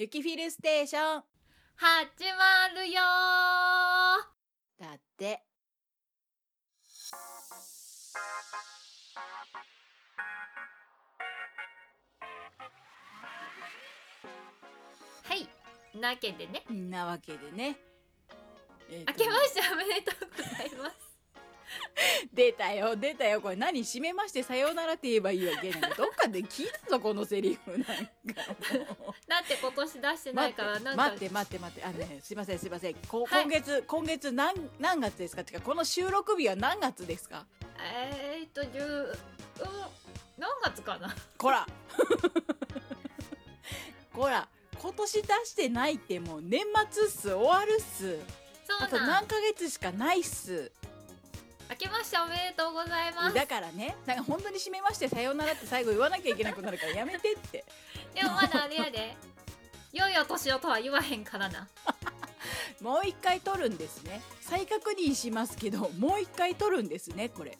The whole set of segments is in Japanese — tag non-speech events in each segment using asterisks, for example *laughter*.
雪フィルステーション。始まるよー。だって。はい。なわけでね。んなわけでね、えーと。明けましておめでとうございます。*laughs* 出たよ出たよ。これ何締めましてさようならって言えばいいわけどっかで聞いたぞこのセリフなんかも。うだって今年出してないからなんか。待って待って待ってあのねすいませんすいません。こ、はい。今月今月何何月ですか？ってかこの収録日は何月ですか？えー、っと10うん何月かな？こら。*laughs* こら。今年出してないってもう年末っす終わるっす。あと何ヶ月しかないっす。明けましておめでとうございます。だからねなんか本当に締めましてさようならって最後言わなきゃいけなくなるからやめてって。でもまだあれやで良いお年をとは言わへんからな。*laughs* もう一回撮るんですね。再確認しますけどもう一回撮るんですねこれ。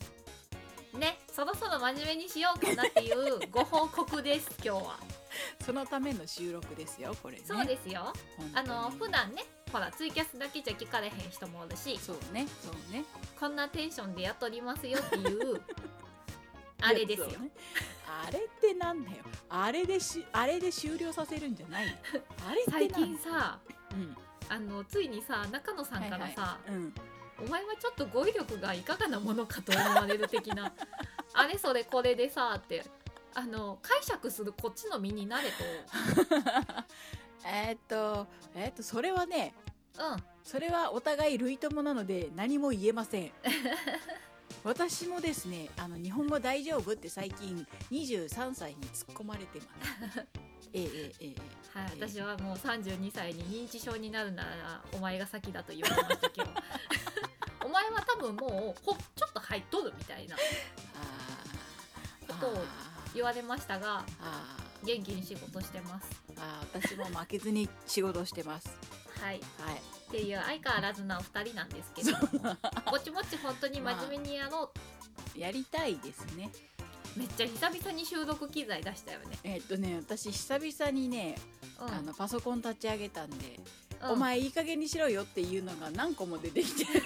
ねそろそろ真面目にしようかなっていうご報告です *laughs* 今日は。そのための収録ですよこれね。そうですよ。あの普段ねほらツイキャスだけじゃ聞かれへん人もおるしそうねそうね。こんなテンションでやっとりますよっていう *laughs* あれですよ。ねあれってなんだよ。あれでしあれで終了させるんじゃないの。*laughs* あれって最近さうん。あのついにさ中野さんからさ、はいはい。うん。お前はちょっと語彙力がいかがなものかと思われる的な *laughs* あれそれこれでさってあの解釈するこっちの身になれ *laughs* えーっとえーっとそれはねとうん。それはお互い類友なので何も言えません私もですねあの日本語大丈夫って最近23歳に突っ込まれてます。*laughs* ええええええ。はい、えー私はもう32歳に認知症になるならお前が先だと言われましたけど。*laughs* お前は多分もうほちょっと入っとるみたいな。ことを言われましたが元気に仕事してます。あー私も負けずに仕事してますはい。はい。っていう相変わらずなお二人なんですけどぼちぼち本当に真面目にやろやりたいですね。うめっちゃ久々に収録機材出したよね。えーっとね私久々にね、うん。あのパソコン立ち上げたんで、うん。お前いい加減にしろよっていうのが何個も出てきて。*laughs*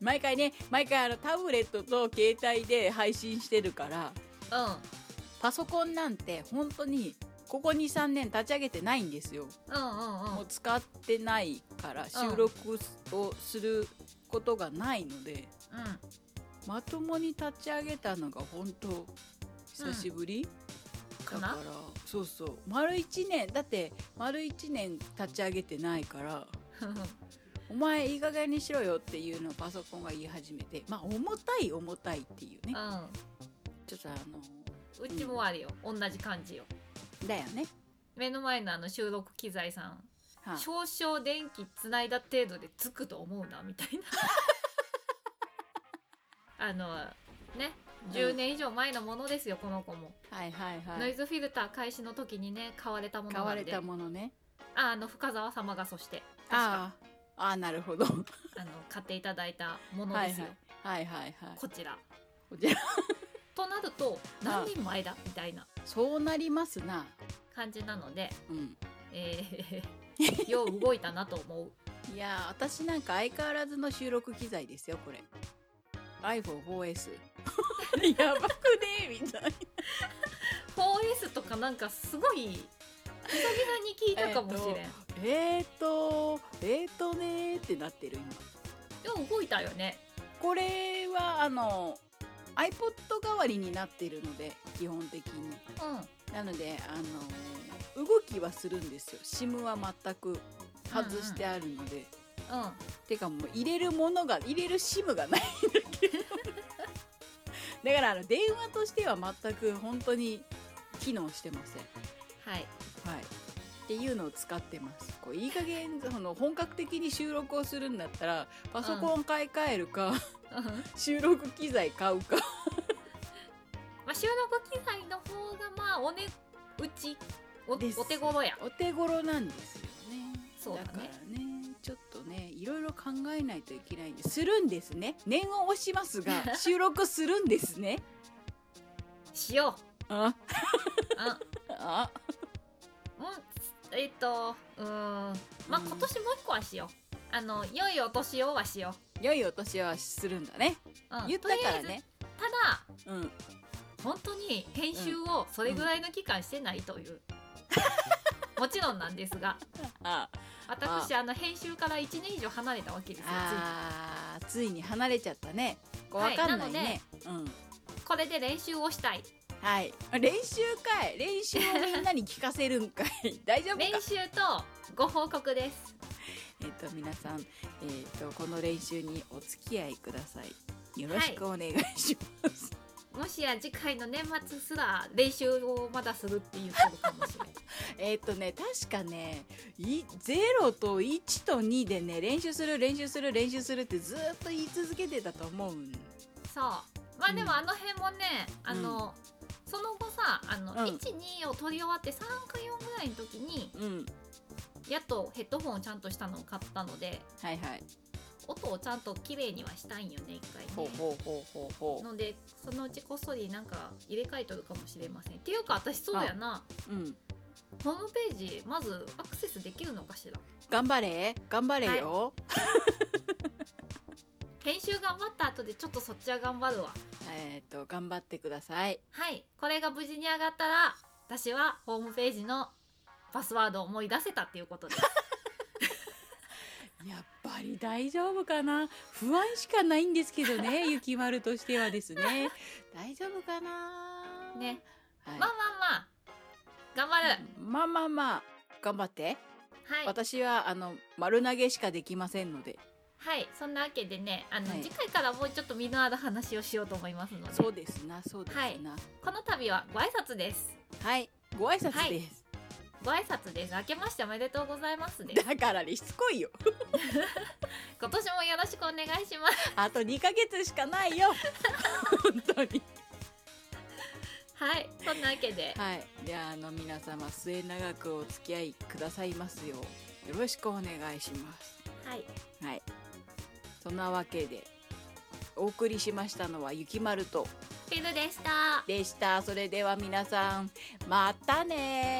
毎回ね毎回あのタブレットと携帯で配信してるからうん。パソコンなんて本当にここ23年立ち上げてないんですよ、うんうんうん。もう使ってないから収録をすることがないので、うん。まともに立ち上げたのが本当久しぶり、かな？だからそうそう。丸1年だって丸1年立ち上げてないから *laughs* お前いい加減にしろよっていうのをパソコンが言い始めてまあ重たい重たいっていうね。ちょっとあのうんうちもあるよ。同じ感じよだよね、目の前のあの収録機材さん。はあ。少々電気つないだ程度でつくと思うなみたいな。*laughs* あのね10年以上前のものですよこの子も、はいはいノイはいズフィルター開始の時にね買われたもの買われたものね。ああの深澤様がそして確か。ああなるほど。はあの買っていただいたもいはいのですよ、はいはいはい。こちら。こちらとなると何年前だみたいな。そうなりますな。感じなので、うん。えー、*laughs* よう動いたなと思う。いやー私なんか相変わらずの収録機材ですよこれ。iPhone4S *laughs* やばくねみたいな。4S とかなんかすごい久々に聞いたかもしれん、えーとえーとねーってなってる今。でも動いたよね。これはあの iPod 代わりになってるので基本的に。うん。なのであの動きはするんですよ。SIM は全く外してあるので、うんてかもう入れるものが入れる SIM がないんだけど。*laughs* だからあの電話としては全く本当に機能してません。はい。はい。っていうのを使ってます。こういい加減その本格的に収録をするんだったらパソコン買い替えるか、*laughs* 収録機材買うか。*laughs* まあ収録機材の方がまあおねうちおお手頃や。お手頃なんですよね。そうだね。からねちょっとねいろいろ考えないといけないんでするんですね。念を押しますが *laughs* 収録するんですね。しよあう。あ。あ。うんえっとうーん。まあうん。今年もう一個はしよう。あの良いお年をはしよ良いお年はするんだね、う、うん、言ったからね。ただうん。本当に編集をそれぐらいの期間してないという、*laughs* もちろんなんですが。あ私あ。の編集から1年以上離れたわけですよついに。離れちゃったね。こうはいわかんないね、うん。これで練習をしたい。はい。練習かい。練習をみんなに聞かせるんかい。*laughs* 大丈夫か？練習とご報告ですえっ、と皆さんえっ、とこの練習にお付き合いください。よろしくお願いします、もしや次回の年末すら練習をまだするって言ってるかもしれない。*laughs* えっとね確かねい0と1と2でね練習する練習する練習するってずーっと言い続けてたと思うん。そう。まあでうん。もあの辺もね、あのその後さあの、うん。12を取り終わって3か4ぐらいの時にうんやっとヘッドホンをちゃんとしたのを買ったのではいはい。音をちゃんと綺麗にはしたいんよね一回ね。ほうほうほうほうほのでそのうちこっそりなんか入れ替えとるかもしれません。っていうか私そうやな。ううん。ホームページまずアクセスできるのかしら？頑張れ。頑張れよ、*laughs* 編集頑張った後でちょっとそっちは頑張るわ。えっ、と頑張ってください。はい。これが無事に上がったら私はホームページのパスワードを思い出せたっていうことです。*laughs* やっぱり大丈夫かな？不安しかないんですけどねゆきまるとしてはですね。大丈夫かな？ね、はい。まあまあまあ頑張る、まあまあまあ頑張って、はい。私はあの丸投げしかできませんので。はい。そんなわけでねあの、はい。次回からもうちょっと身のある話をしようと思いますので。そうですなそうですな。この度はご挨拶です。はい、ご挨拶です、ご挨拶です。明けましておめでとうございますです。だからねしつこいよ。*laughs* 今年もよろしくお願いします。あと2ヶ月しかないよ。本当に。はいそんなわけで。はい。ではあの皆様末永くお付き合いくださいますよう。よろしくお願いします。はい。はい。そんなわけでお送りしましたのはゆきまると。ピルでした。でした。それでは皆さんまたね